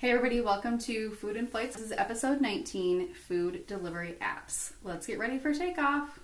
Hey everybody, welcome to Food and Flights. This is episode 19, Food Delivery Apps. Let's get ready for takeoff.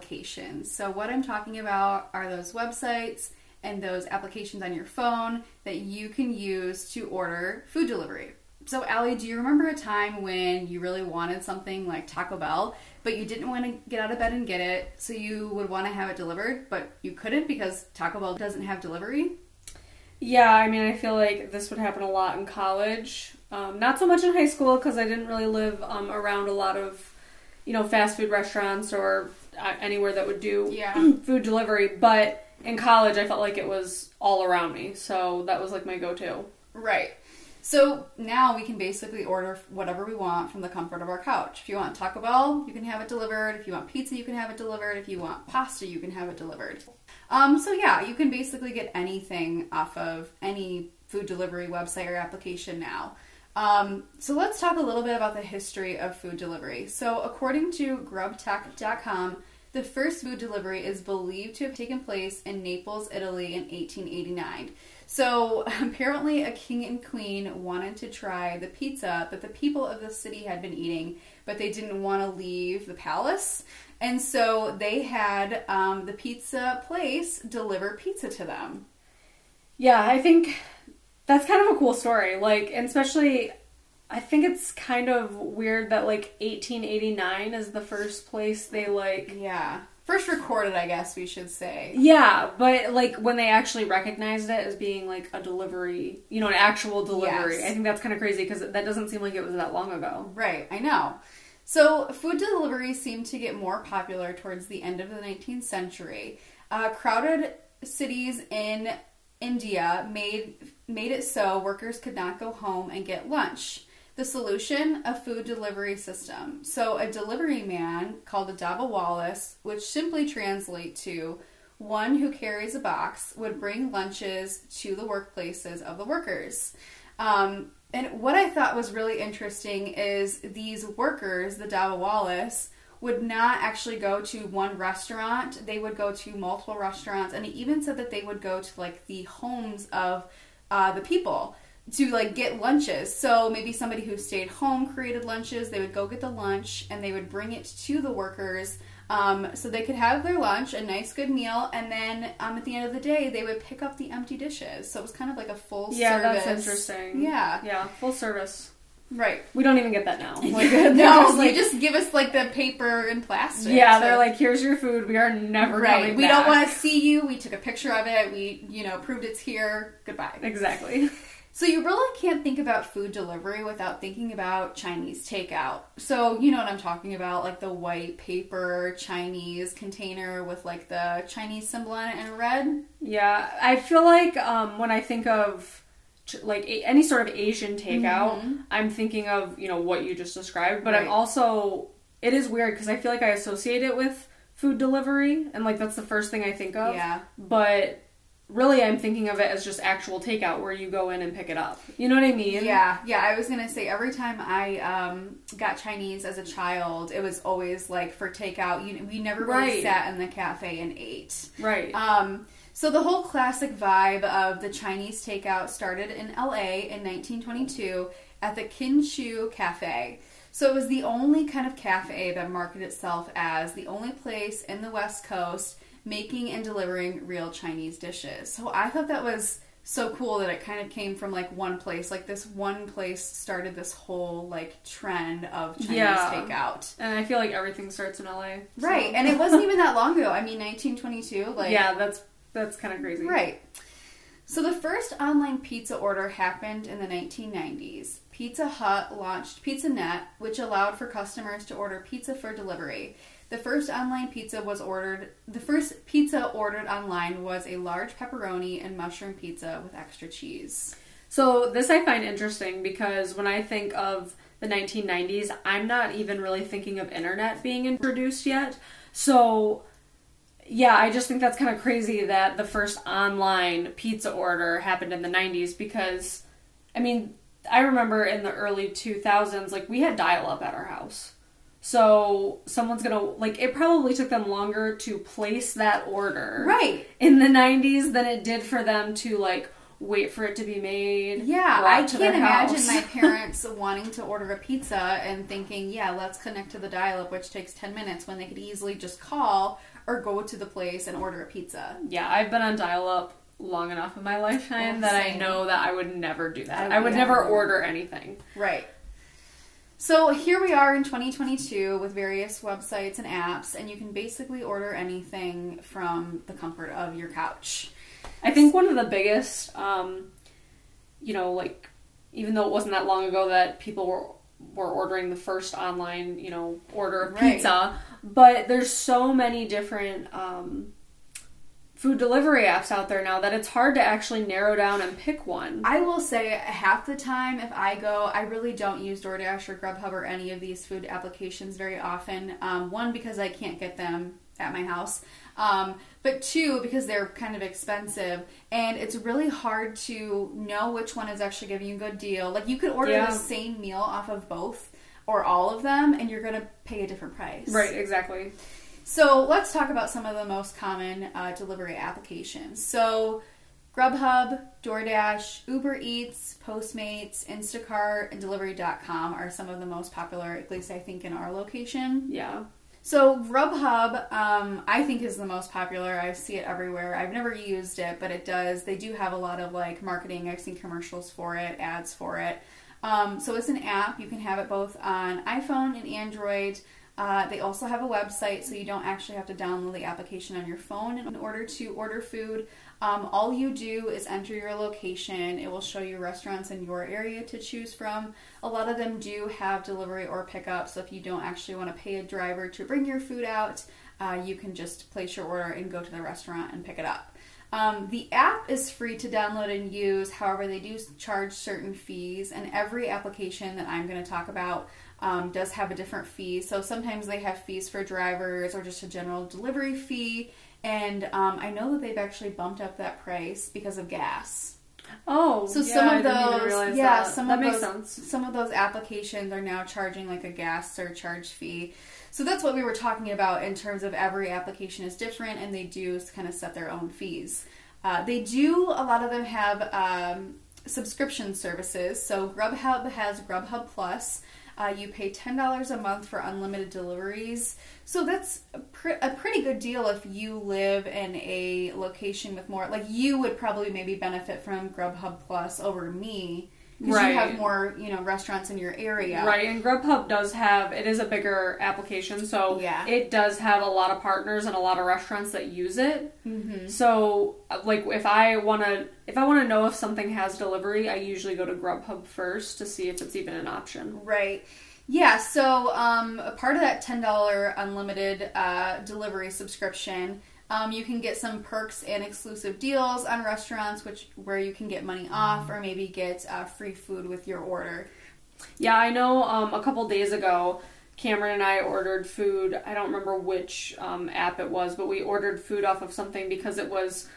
Applications. So what I'm talking about are those websites and those applications on your phone that you can use to order food delivery. So Ally, do you remember a time when you really wanted something like Taco Bell, but you didn't want to get out of bed and get it, so you would want to have it delivered, but you couldn't because Taco Bell doesn't have delivery? Yeah, I mean, I feel like this would happen a lot in college. Um, not so much in high school because I didn't really live um, around a lot of, you know, fast food restaurants or anywhere that would do Yeah. food delivery. But in college, I felt like it was all around me, so that was like my go-to. Right. So now we can basically order whatever we want from the comfort of our couch. If you want Taco Bell, you can have it delivered. If you want pizza, you can have it delivered. If you want pasta, you can have it delivered. Um, so yeah, you can basically get anything off of any food delivery website or application now. Um, so let's talk a little bit about the history of food delivery. So according to GrubTech.com, the first food delivery is believed to have taken place in Naples, Italy in 1889. So apparently, a king and queen wanted to try the pizza that the people of the city had been eating, but they didn't want to leave the palace. And so they had um, the pizza place deliver pizza to them. Yeah, I think that's kind of a cool story. Like, and especially, I think it's kind of weird that like 1889 is the first place they like Yeah. First recorded, I guess we should say. Yeah, but like when they actually recognized it as being like a delivery, you know, an actual delivery. Yes. I think that's kind of crazy because that doesn't seem like it was that long ago. Right, I know. So, food delivery seemed to get more popular towards the end of the 19th century. Uh, crowded cities in India made made it so workers could not go home and get lunch. The solution: a food delivery system. So, a delivery man called a Daba Wallace, which simply translate to one who carries a box, would bring lunches to the workplaces of the workers. Um, and what I thought was really interesting is these workers, the Dawa Wallace, would not actually go to one restaurant. They would go to multiple restaurants, and he even said that they would go to like the homes of uh, the people to like get lunches. So maybe somebody who stayed home created lunches. They would go get the lunch, and they would bring it to the workers. Um, so they could have their lunch, a nice good meal, and then um, at the end of the day, they would pick up the empty dishes. So it was kind of like a full service, Yeah, service. that's interesting. Yeah, Yeah, full service. right. We don't even get that now. Like, no, just you just give us like the paper and plastic. yeah, So- they're like, here's your food. We are never right. coming We back. don't want to see you. We took a picture of it. We, you know, proved it's here. Goodbye. Exactly. So you really can't think about food delivery without thinking about Chinese takeout. So you know what I'm talking about, like the white paper Chinese container with like the Chinese symbol on it in red. Yeah, I feel like um, when I think of like a- any sort of Asian takeout, I'm thinking of you know what you just described, but Mm-hmm. Right. I'm also it is weird because I feel like I associate it with food delivery, and like that's the first thing I think of. Yeah. But really, I'm thinking of it as just actual takeout where you go in and pick it up. You know what I mean? Yeah, yeah. I was gonna say every time I um, got Chinese as a child, it was always like for takeout. You we never really Right. sat in the cafe and ate. Right. Um, so the whole classic vibe of the Chinese takeout started in LA in 1922 at the Kin Chu Cafe. So it was the only kind of cafe that marketed itself as the only place in the West Coast making and delivering real Chinese dishes. So I thought that was so cool that it kind of came from like one place. Like this one place started this whole like trend of Chinese Yeah. takeout. and I feel like everything starts in LA. so- Right, and it wasn't even that long ago. I mean, 1922. Like, yeah, that's that's kind of crazy. Right. So the first online pizza order happened in the 1990s. Pizza Hut launched PizzaNet, which allowed for customers to order pizza for delivery. The first online pizza was ordered. The first pizza ordered online was a large pepperoni and mushroom pizza with extra cheese. So this I find interesting because when I think of the 1990s, I'm not even really thinking of internet being introduced yet. So yeah, I just think that's kind of crazy that the first online pizza order happened in the 90s because I mean, I remember in the early 2000s like we had dial up at our house. So someone's to like it probably took them longer to place that order Right. in the 90s than it did for them to like wait for it to be made. Yeah, I can't imagine my parents wanting to order a pizza and thinking, yeah, let's connect to the dial up, which takes 10 minutes when they could easily just call or go to the place and order a pizza. Yeah, I've been on dial up long enough in my lifetime that I know that I would never do that. I I would would never never. order anything. Right. So here we are in 2022 with various websites and apps, and you can basically order anything from the comfort of your couch. I think one of the biggest, um, you know, like even though it wasn't that long ago that people were were ordering the first online, you know, order of Right. pizza, but there's so many different um, food delivery apps out there now that it's hard to actually narrow down and pick one. I will say half the time if I go, I really don't use DoorDash or Grubhub or any of these food applications very often. Um, one, because I can't get them at my house. Um, but two, because they're kind of expensive and it's really hard to know which one is actually giving you a good deal. Like you could order Yeah. the same meal off of both or all of them and you're going to pay a different price. Right, exactly. So let's talk about some of the most common uh, delivery applications. So Grubhub, DoorDash, Uber Eats, Postmates, Instacart, and Delivery.com are some of the most popular, at least I think in our location. Yeah. So Grubhub, um, I think is the most popular. I see it everywhere. I've never used it, but it does. They do have a lot of like marketing. I've seen commercials for it, ads for it. Um, so it's an app. You can have it both on iPhone and Android. Uh, they also have a website, so you don't actually have to download the application on your phone in order to order food. Um, all you do is enter your location. It will show you restaurants in your area to choose from. A lot of them do have delivery or pickup, so if you don't actually want to pay a driver to bring your food out, uh, you can just place your order and go to the restaurant and pick it up. Um, the app is free to download and use, however, they do charge certain fees, and every application that I'm going to talk about um, does have a different fee. So sometimes they have fees for drivers or just a general delivery fee. And um, I know that they've actually bumped up that price because of gas. Oh, So yeah, some of those, yeah, that. some that of those, sense. some of those applications are now charging like a gas surcharge fee. So that's what we were talking about in terms of every application is different, and they do kind of set their own fees. Uh, they do a lot of them have um, subscription services. So Grubhub has Grubhub Plus. Uh, you pay ten dollars a month for unlimited deliveries. So that's a, a pretty good deal if you live in a location with more. Like you would probably maybe benefit from Grubhub Plus over me because you have more you know restaurants in your area. Right, and Grubhub does have it is a bigger application, so Yeah. it does have a lot of partners and a lot of restaurants that use it. Mm-hmm. So, like, if I want to, if I want to know if something has delivery, I usually go to Grubhub first to see if it's even an option. Right. Yeah, so um, a part of that $10 unlimited uh, delivery subscription, um, you can get some perks and exclusive deals on restaurants which where you can get money off or maybe get uh, free food with your order. Yeah, I know. Um, a couple days ago, Cameron and I ordered food. I don't remember which um, app it was, but we ordered food off of something because it was.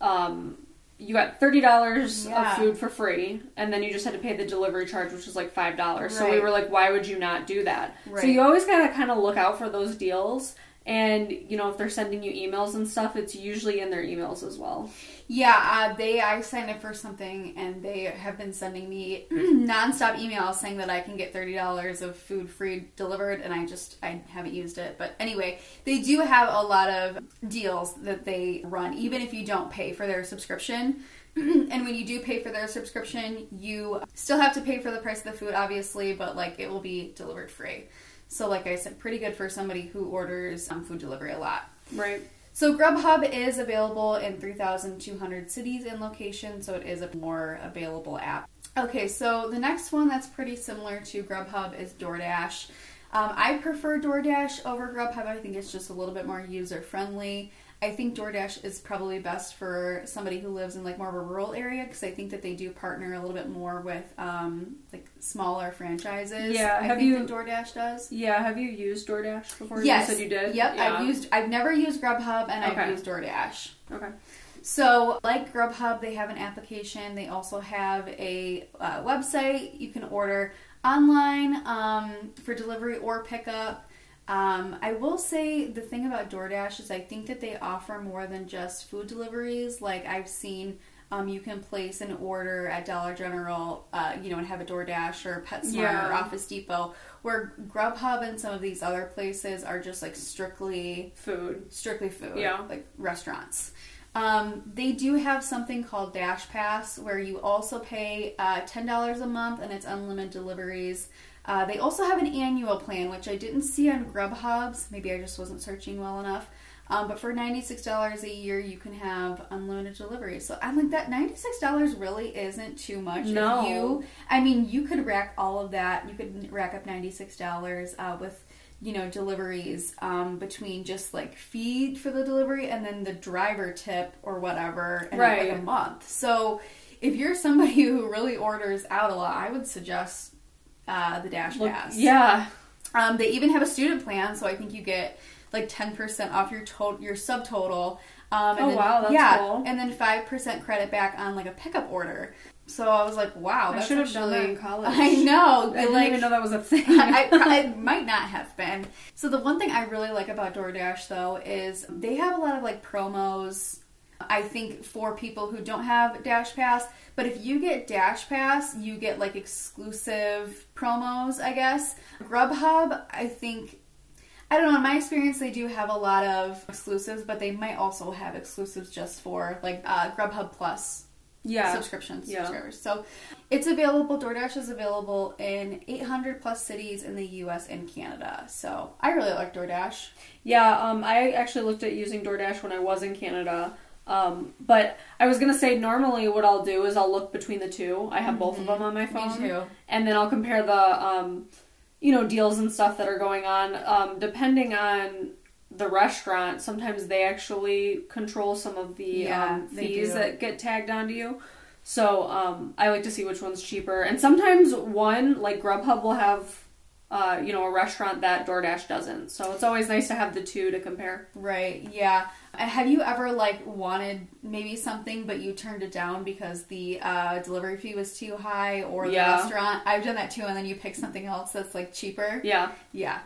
Um, you got thirty dollars Yeah. of food for free, and then you just had to pay the delivery charge, which was like five dollars. So we were like, "Why would you not do that?" So you always gotta kind of look out for those deals, and you know if they're sending you emails and stuff, it's usually in their emails as well. Yeah, uh, they I signed up for something and they have been sending me nonstop emails saying that I can get thirty dollars of food free delivered, and I just I haven't used it. But anyway, they do have a lot of deals that they run, even if you don't pay for their subscription. and when you do pay for their subscription, you still have to pay for the price of the food, obviously, but like it will be delivered free. So, like I said, pretty good for somebody who orders um, food delivery a lot. Right. So Grubhub is available in 3,200 cities and locations, so it is a more available app. Okay, so the next one that's pretty similar to Grubhub is DoorDash. Um, I prefer DoorDash over Grubhub. I think it's just a little bit more user friendly. I think DoorDash is probably best for somebody who lives in like more of a rural area because I think that they do partner a little bit more with um, like smaller franchises. Yeah, I have think you- DoorDash does. Yeah, have you used DoorDash before? Yes, You said you did? Yep, Yeah. I've used. I've never used Grubhub and Okay. I've used DoorDash. Okay. So, like Grubhub, they have an application. They also have a uh, website. You can order online um, for delivery or pickup. Um, I will say the thing about DoorDash is I think that they offer more than just food deliveries. Like I've seen, um, you can place an order at Dollar General, uh, you know, and have a DoorDash or PetSmart Yeah. or Office Depot. Where Grubhub and some of these other places are just like strictly Food. strictly food, Yeah. like restaurants. Um, they do have something called Dash Pass where you also pay uh, $10 a month and it's unlimited deliveries. Uh, they also have an annual plan, which I didn't see on Grubhub's. Maybe I just wasn't searching well enough. Um, but for $96 a year, you can have unlimited delivery. So I'm like, that $96 really isn't too much. If No. you, I mean, you could rack all of that. You could rack up $96 uh, with you know deliveries um, between just like feed for the delivery and then the driver tip or whatever in like a month so if you're somebody who really orders out a lot i would suggest uh, the dash Look- pass yeah. um, they even have a student plan so i think you get like 10% off your total your subtotal um, and Oh, then, wow, that's yeah cool. and then 5% credit back on like a pickup order so i was like wow I should have done that in college. i know I didn't like even know that was a thing. I, I, I might not have been. So the one thing I really like about DoorDash though is they have a lot of like promos. I think for people who don't have Dash Pass, but if you get Dash Pass, you get like exclusive promos. I guess Grubhub. I think I don't know. In my experience, they do have a lot of exclusives, but they might also have exclusives just for like uh, Grubhub Plus yeah. subscriptions Yeah. subscribers. So it's available. DoorDash is available in 800 plus cities in the U.S. and Canada. So I really like DoorDash. Yeah, um, I actually looked at using DoorDash when I was in Canada. Um, but I was gonna say normally what I'll do is I'll look between the two. I have both of them on my phone, Mm-hmm. Me too. and then I'll compare the um, you know deals and stuff that are going on. Um, depending on the restaurant, sometimes they actually control some of the Yeah, um, fees that get tagged onto you. So um, I like to see which one's cheaper, and sometimes one like Grubhub will have. Uh, you know, a restaurant that DoorDash doesn't. So it's always nice to have the two to compare. Right. Yeah. Uh, Have you ever like wanted maybe something but you turned it down because the uh, delivery fee was too high or the Yeah. restaurant? I've done that too, and then you pick something else that's like cheaper. Yeah. Yeah.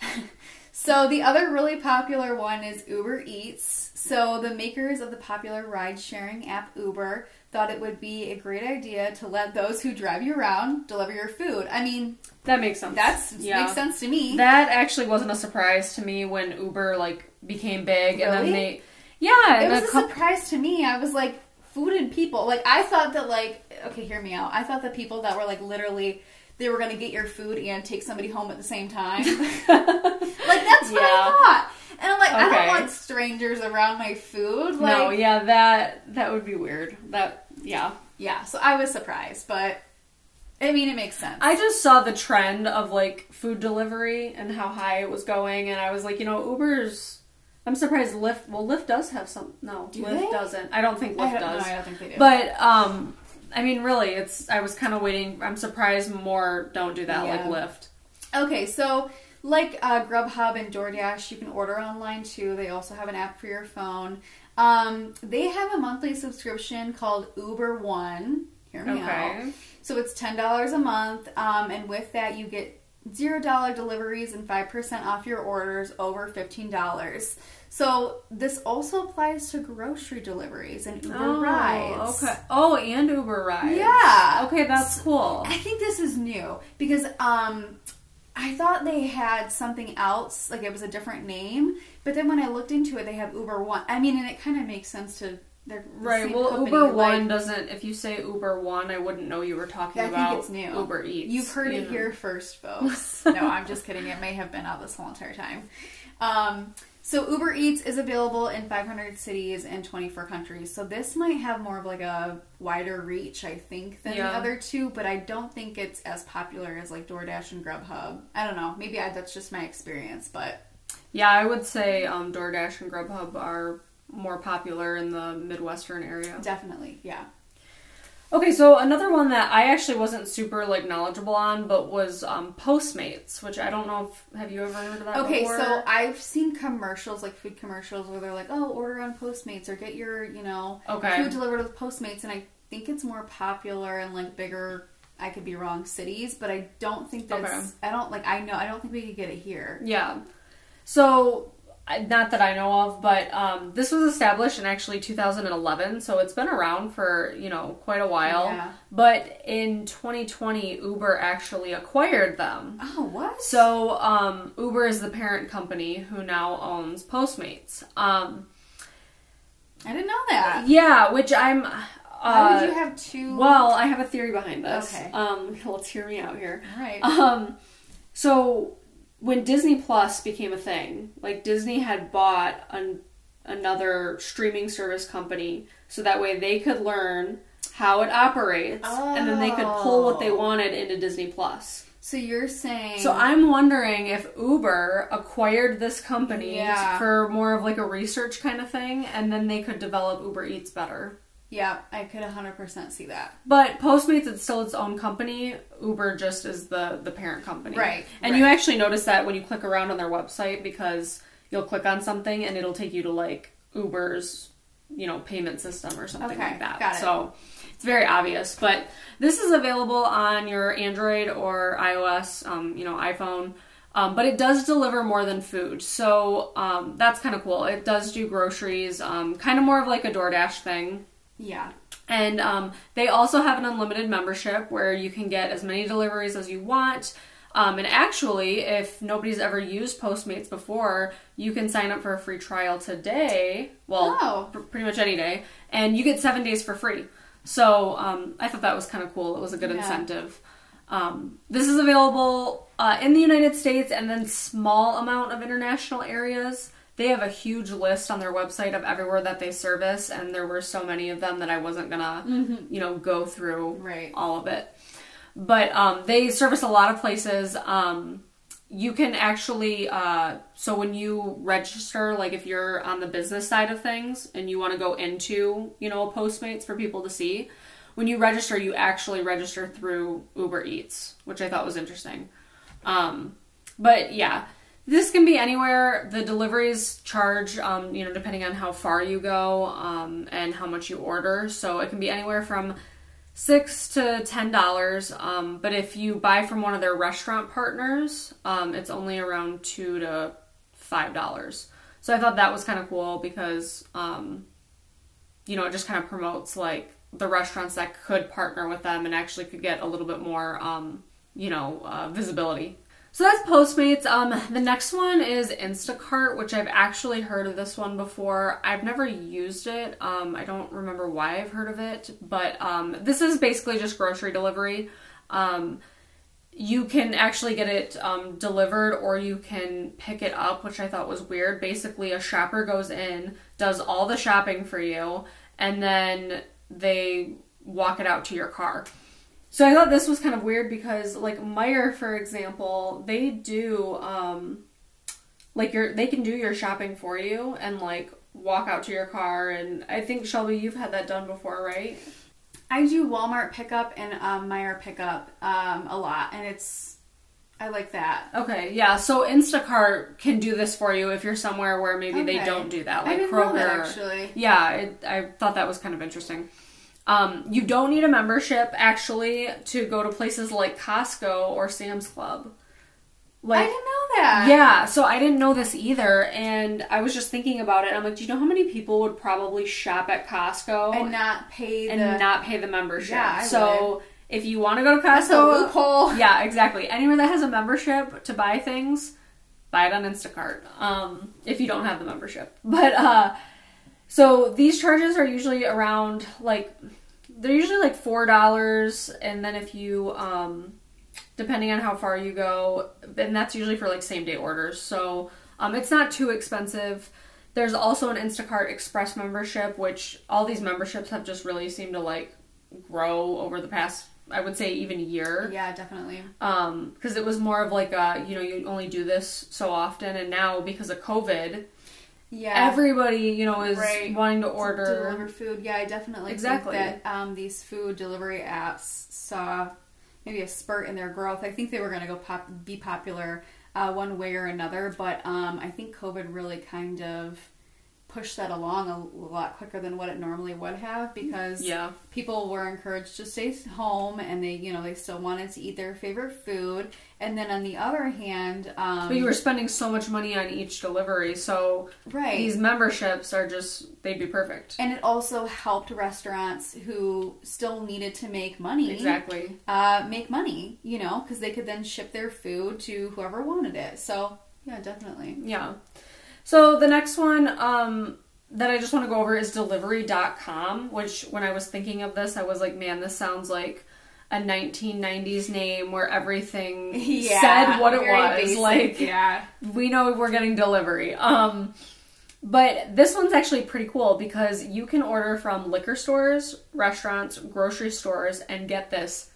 so the other really popular one is Uber Eats. So the makers of the popular ride-sharing app Uber thought it would be a great idea to let those who drive you around deliver your food. I mean, That makes sense. that's yeah. makes sense to me. That actually wasn't a surprise to me when Uber like became big and then they Yeah, it was a a couple surprise to me. I was like, food and people. Like I thought that like okay, hear me out. I thought that people that were like literally they were gonna get your food and take somebody home at the same time. like that's what Yeah. I thought. And I'm like, I don't want strangers around my food. Like No, yeah, that that would be weird. That yeah. yeah, so I was surprised, but I mean it makes sense. I just saw the trend of like food delivery and how high it was going and I was like, you know, Uber's I'm surprised Lyft well Lyft does have some no, Do Lyft they? doesn't. I don't think I Lyft don't, does. No, I don't think they do. But um I mean really it's I was kind of waiting I'm surprised more don't do that Yeah. like Lyft. Okay, so like uh, Grubhub and DoorDash, you can order online too. They also have an app for your phone. Um, they have a monthly subscription called Uber One. Hear me out. Okay. So it's ten dollars a month, um, and with that you get zero dollar deliveries and five percent off your orders over fifteen dollars. So this also applies to grocery deliveries and Uber Oh, rides. okay. Oh, and Uber rides. Yeah. Okay, that's cool. I think this is new because um, I thought they had something else, like it was a different name. But then when I looked into it, they have Uber One. I mean, and it kind of makes sense to their the Right. Well, company, Uber like- One doesn't. If you say Uber One, I wouldn't know you were talking I think about it's new. Uber Eats. You've heard you it know. here first, folks. no, I'm just kidding. It may have been out this whole entire time. Um, so Uber Eats is available in 500 cities and 24 countries. So this might have more of like a wider reach, I think, than Yeah. the other two. But I don't think it's as popular as like DoorDash and Grubhub. I don't know. Maybe I, that's just my experience, but Yeah, I would say um, DoorDash and Grubhub are more popular in the Midwestern area. Definitely, yeah. Okay, so another one that I actually wasn't super like knowledgeable on, but was um, Postmates, which I don't know if have you ever heard of that? Okay, before? so I've seen commercials, like food commercials, where they're like, "Oh, order on Postmates or get your, you know, Okay. food delivered with Postmates." And I think it's more popular in like bigger. I could be wrong cities, but I don't think that's. Okay. I don't like. I know. I don't think we could get it here. Yeah. So, not that I know of, but um, this was established in actually 2011, so it's been around for, you know, quite a while. Yeah. But in 2020, Uber actually acquired them. Oh, what? So, um, Uber is the parent company who now owns Postmates. Um, I didn't know that. yeah, which I'm. Uh, How did you have two? Well, I have a theory behind this. Okay. Um, let's hear me out here. all right. Um, so when Disney Plus became a thing, like Disney had bought an, another streaming service company, so that way they could learn how it operates, and then they could pull what they Oh. wanted into Disney Plus. so you're saying? So I'm wondering if Uber acquired this company Yeah. for more of like a research kind of thing, and then they could develop Uber Eats better. Yeah, I could 100% see that. But Postmates it's still its own company. Uber just is the the parent company. Right, And right. you actually notice that when you click around on their website because you'll click on something and it'll take you to like Uber's, you know, payment system or something Okay, like that. got it. So it's very obvious. But this is available on your Android or iOS, um, you know, iPhone. Um, but it does deliver more than food, so um, that's kind of cool. It does do groceries, um, kind of more of like a DoorDash thing. Yeah. And um, they also have an unlimited membership where you can get as many deliveries as you want. Um, and actually, if nobody's ever used Postmates before, you can sign up for a free trial today. Well, Oh. pr- pretty much any day, and you get seven days for free. So um, I thought that was kind of cool. It was a good Yeah. incentive. Um, this is available uh, in the United States and then small amount of international areas. They have a huge list on their website of everywhere that they service, and there were so many of them that I wasn't gonna, you know, go through Right. all of it. But um, they service a lot of places. Um, you can actually, uh, so when you register, like if you're on the business side of things and you want to go into, you know, Postmates for people to see, when you register, you actually register through Uber Eats, which I thought was interesting. Um, but yeah, this can be anywhere. The deliveries charge, um, you know, depending on how far you go um, and how much you order. So it can be anywhere from six to ten dollars. Um, but if you buy from one of their restaurant partners, um, it's only around two to five dollars. So I thought that was kind of cool because, um, you know, it just kind of promotes like the restaurants that could partner with them and actually could get a little bit more, um, you know, uh, visibility. So that's Postmates. Um, the next one is Instacart, which I've actually heard of this one before. I've never used it. Um, I don't remember why I've heard of it, but um, this is basically just grocery delivery. Um, you can actually get it um, delivered or you can pick it up, which I thought was weird. Basically, a shopper goes in, does all the shopping for you, and then they walk it out to your car. So I thought this was kind of weird because, like Meijer, for example, they do um, like your they can do your shopping for you and like walk out to your car. And I think Shelby, you've had that done before, right? I do Walmart pickup and um, Meijer pickup um, a lot, and it's I like that. Okay, yeah. So Instacart can do this for you if you're somewhere where maybe they don't do that, I like didn't Kroger. know that, actually. Yeah, it, I thought that was kind of interesting. Um, you don't need a membership actually to go to places like Costco or Sam's Club. Like, I didn't know that. yeah, so I didn't know this either, and I was just thinking about it. I'm like, do you know how many people would probably shop at Costco and not pay and the not pay the membership? Yeah, I so if you want to go to Costco, loophole. yeah, exactly. Anywhere that has a membership to buy things, buy it on Instacart. Um, if you don't have the membership, but uh, so these charges are usually around like they're usually like four dollars, and then if you um, depending on how far you go, and that's usually for like same day orders. So um, it's not too expensive. There's also an Instacart Express membership, which all these memberships have just really seemed to like grow over the past, I would say, even year. Yeah, definitely. Um, because it was more of like a, you know, you only do this so often, and now because of COVID, Yeah. everybody, you know, is Right. wanting to to order. deliver food. Yeah, I definitely Exactly. think that um, these food delivery apps saw maybe a spurt in their growth. I think they were going to go pop, be popular uh, one way or another, but um, I think COVID really kind of pushed that along a lot quicker than what it normally would have because Yeah. people were encouraged to stay home and they you know they still wanted to eat their favorite food and then on the other hand um, But you were spending so much money on each delivery, so right these memberships are just they'd be perfect. and it also helped restaurants who still needed to make money Exactly. uh, make money, you know, because they could then ship their food to whoever wanted it. So, yeah, definitely. Yeah. So the next one um, that I just want to go over is delivery.com, which when I was thinking of this, I was like, man, this sounds like a 1990s name where everything said what it was. basic, Like, yeah. we know we're getting delivery. Um, but this one's actually pretty cool because you can order from liquor stores, restaurants, grocery stores, and get this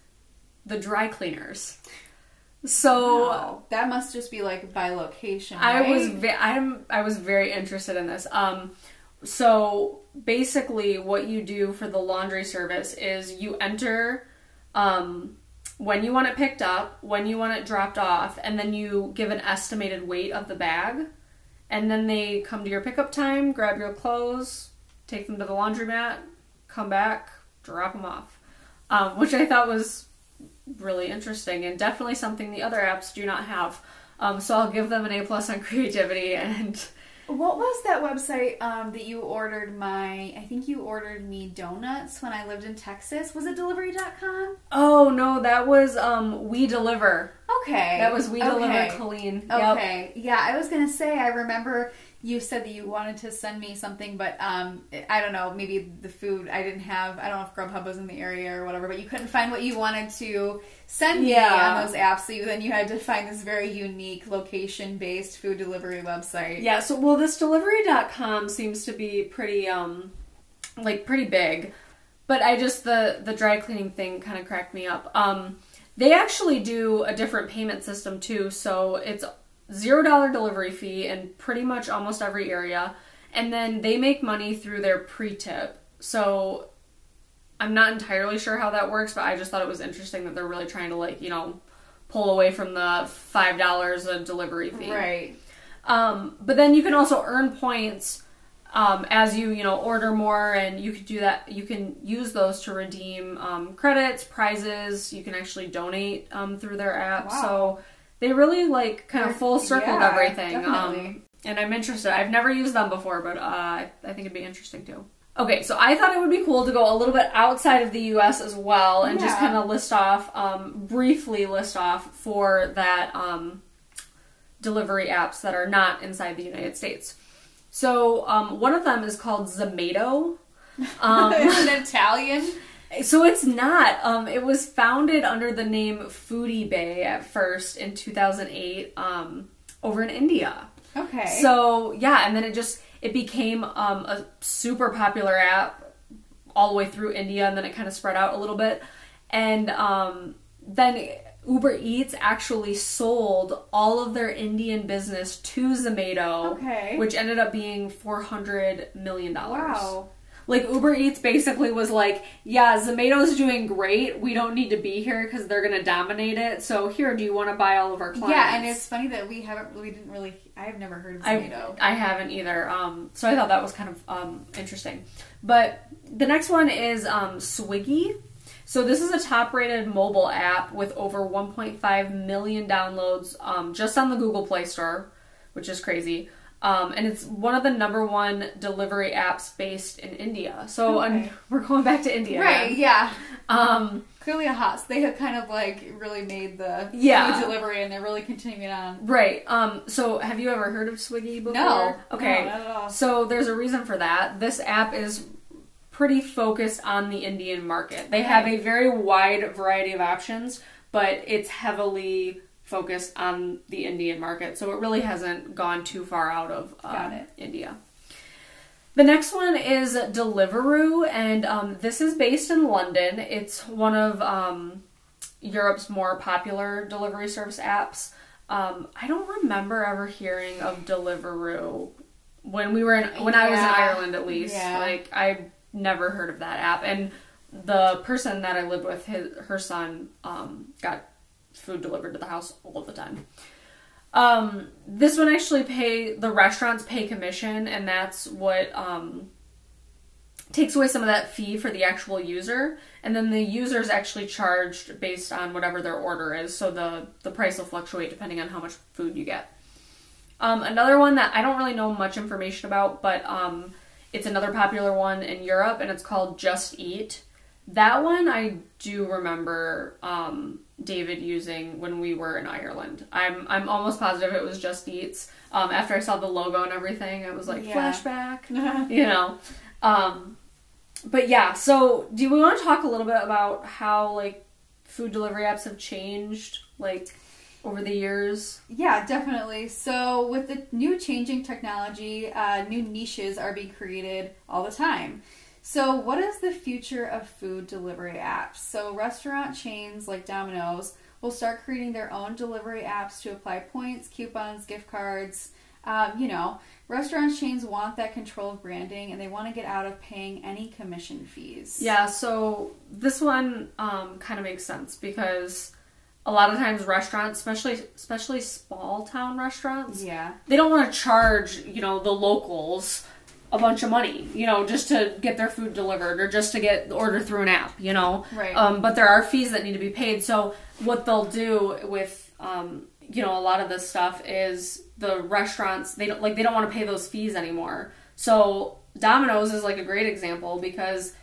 the dry cleaners. So Wow. that must just be like by location. I was ve- I'm I was very interested in this. Um, so basically, what you do for the laundry service is you enter um, when you want it picked up, when you want it dropped off, and then you give an estimated weight of the bag, and then they come to your pickup time, grab your clothes, take them to the laundromat, come back, drop them off, um, which I thought was really interesting and definitely something the other apps do not have. Um, so I'll give them an A plus on creativity and What was that website um, that you ordered my? I think you ordered me donuts when I lived in Texas. Was it delivery.com? oh no, that was um We Deliver. Okay. That was We Deliver okay. Colleen. Yep. Okay. Yeah, I was gonna say I remember you said that you wanted to send me something, but um, I don't know, maybe the food I didn't have. I don't know if Grubhub was in the area or whatever, but you couldn't find what you wanted to send me Yeah. on those apps. So you, then you had to find this very unique location-based food delivery website. Yeah, so well this delivery.com seems to be pretty um like pretty big. But I just the the dry cleaning thing kind of cracked me up. Um they actually do a different payment system too, so it's zero dollar delivery fee in pretty much almost every area, and then they make money through their pre-tip. So I'm not entirely sure how that works, but I just thought it was interesting that they're really trying to like you know pull away from the five dollars a delivery fee. Right. Um, but then you can also earn points um, as you you know order more, and you could do that. You can use those to redeem um, credits, prizes. You can actually donate um, through their app. Wow. So they really like kind of full circled yeah, everything. Um, and I'm interested. I've never used them before, but uh, I think it'd be interesting too. Okay, so I thought it would be cool to go a little bit outside of the U.S. as well, and just kind of list off, um, briefly list off for that um, delivery apps that are not inside the United States. So um, one of them is called Zomato. Um, Is it Italian? So it's not. Um, it was founded under the name Foodie Bay at first in 2008 um, over in India. Okay. So yeah, and then it just it became um, a super popular app all the way through India, and then it kind of spread out a little bit, and um, then Uber Eats actually sold all of their Indian business to Zomato, Okay. which ended up being four hundred million dollars. wow. Like Uber Eats basically was like, yeah, Zomato's doing great. We don't need to be here because they're gonna dominate it. So here, do you want to buy all of our clients? Yeah, and it's funny that we haven't, we didn't really, I have never heard of I, Zomato. I haven't either. Um, so I thought that was kind of um, interesting. But the next one is um, Swiggy. So this is a top-rated mobile app with over 1.5 million downloads um, just on the Google Play Store, which is crazy. Um, and it's one of the number one delivery apps based in India. So Okay. we're going back to India. Right, again. yeah. Um, Clearly a hot. So They have kind of like really made the Yeah. food delivery, and they're really continuing on. right. Um, so have you ever heard of Swiggy before? No, Okay. no, not at all. So there's a reason for that. This app is pretty focused on the Indian market. They have a very wide variety of options, but it's heavily focused on the Indian market. So it really hasn't gone too far out of um, Got it. India. The next one is Deliveroo, and um, this is based in London. It's one of um, Europe's more popular delivery service apps. Um, I don't remember ever hearing of Deliveroo when we were in when I was in Ireland at least. Yeah. Like I never heard of that app and the person that I lived with his her son um got food delivered to the house all the time. Um this one actually pay the restaurants pay commission and that's what um takes away some of that fee for the actual user. And then the user is actually charged based on whatever their order is. So the the price will fluctuate depending on how much food you get. Um, another one that i don't really know much information about but um, it's another popular one in europe and it's called just eat that one i do remember um, david using when we were in ireland i'm i'm almost positive it was just eats um, after i saw the logo and everything i was like Yeah. flashback you know um but yeah so do we want to talk a little bit about how like food delivery apps have changed like over the years Yeah, definitely. So, with the new changing technology, uh, new niches are being created all the time. So, what is the future of food delivery apps? So, restaurant chains like Domino's will start creating their own delivery apps to apply points, coupons, gift cards. Um, you know, restaurant chains want that control of branding and they want to get out of paying any commission fees. yeah so this one um, kind of makes sense because a lot of times restaurants especially especially small town restaurants Yeah. they don't want to charge you know the locals a bunch of money you know just to get their food delivered or just to get the order through an app you know Right. um, but there are fees that need to be paid so what they'll do with um, you know a lot of this stuff is the restaurants they don't like they don't want to pay those fees anymore so domino's is like a great example because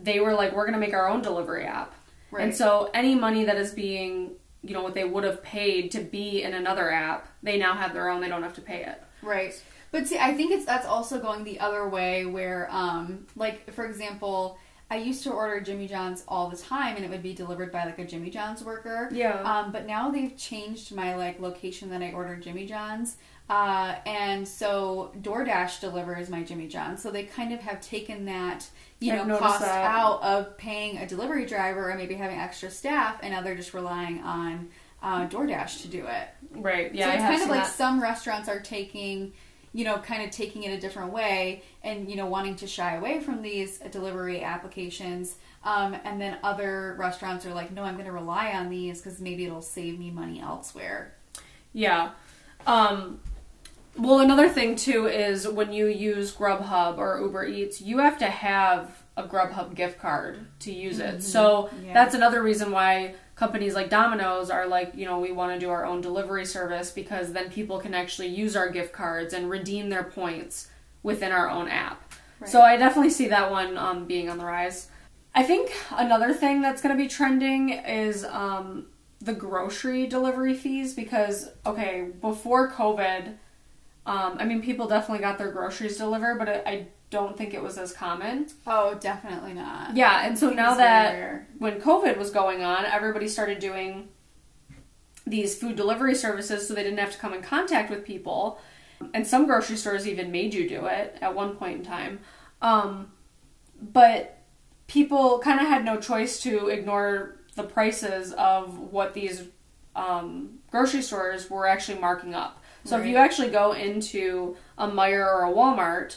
they were like we're going to make our own delivery app Right. and so any money that is being you know what they would have paid to be in another app they now have their own they don't have to pay it Right. But see, I think it's that's also going the other way where um like for example, I used to order Jimmy John's all the time and it would be delivered by like a Jimmy John's worker. Yeah. Um but now they've changed my like location that I ordered Jimmy John's. Uh, and so DoorDash delivers my Jimmy John's. So they kind of have taken that, you I've know, cost that. out of paying a delivery driver or maybe having extra staff, and now they're just relying on uh, DoorDash to do it. right yeah so it's kind of like that. some restaurants are taking, you know, kind of taking it a different way and, you know, wanting to shy away from these delivery applications. Um, and then other restaurants are like, no, I'm going to rely on these because maybe it'll save me money elsewhere. Yeah. Um, well, another thing too is when you use Grubhub or Uber Eats, you have to have a Grubhub gift card to use it. So Yeah. that's another reason why companies like Domino's are like, you know, we want to do our own delivery service because then people can actually use our gift cards and redeem their points within our own app. Right. So I definitely see that one um, being on the rise. I think another thing that's going to be trending is um, the grocery delivery fees because, okay, before COVID, um, I mean, people definitely got their groceries delivered, but I, I don't think it was as common. Oh, definitely not. Yeah, and so now that rare. when COVID was going on, everybody started doing these food delivery services so they didn't have to come in contact with people. And some grocery stores even made you do it at one point in time. Um, but people kind of had no choice to ignore the prices of what these um, grocery stores were actually marking up. So if you actually go into a Meijer or a Walmart,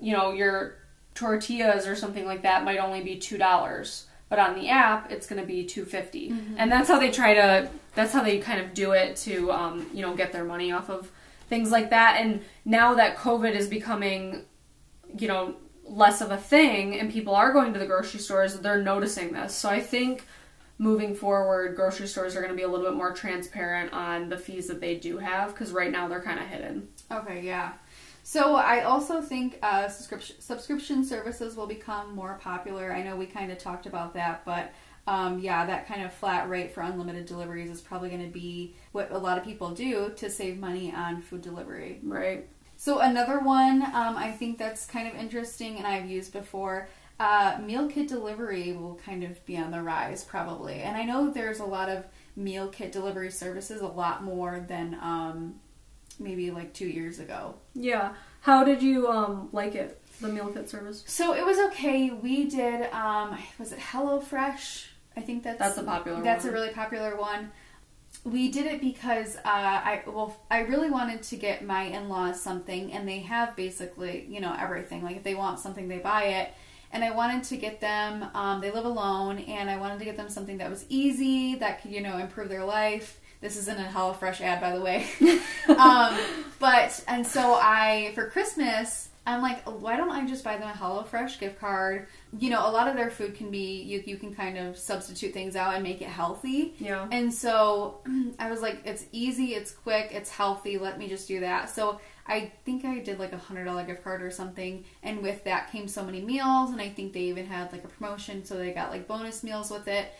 you know, your tortillas or something like that might only be two dollars. But on the app, it's going to be two and that's how they try to. That's how they kind of do it to, um, you know, get their money off of things like that. And now that COVID is becoming, you know, less of a thing, and people are going to the grocery stores, they're noticing this. So I think moving forward, grocery stores are going to be a little bit more transparent on the fees that they do have because right now they're kind of hidden. Okay, yeah. So I also think uh, subscription subscription services will become more popular. I know we kind of talked about that, but um, yeah, that kind of flat rate for unlimited deliveries is probably going to be what a lot of people do to save money on food delivery. Right. So another one um, I think that's kind of interesting and I've used before. Uh, meal kit delivery will kind of be on the rise probably, and I know there's a lot of meal kit delivery services, a lot more than um, maybe like two years ago. Yeah. How did you um like it? The meal kit service. So it was okay. We did. Um, was it HelloFresh? I think that's That's a popular That's one. a really popular one. we did it because uh, I well I really wanted to get my in-laws something and they have basically you know everything like if they want something they buy it and I wanted to get them um, they live alone and I wanted to get them something that was easy that could you know improve their life this isn't a HelloFresh ad by the way um, but and so I for Christmas I'm like why don't I just buy them a HelloFresh gift card you know, a lot of their food can be you you can kind of substitute things out and make it healthy. Yeah. And so I was like, it's easy, it's quick, it's healthy. Let me just do that. So I think I did like a hundred dollar gift card or something, and with that came so many meals, and I think they even had like a promotion, so they got like bonus meals with it.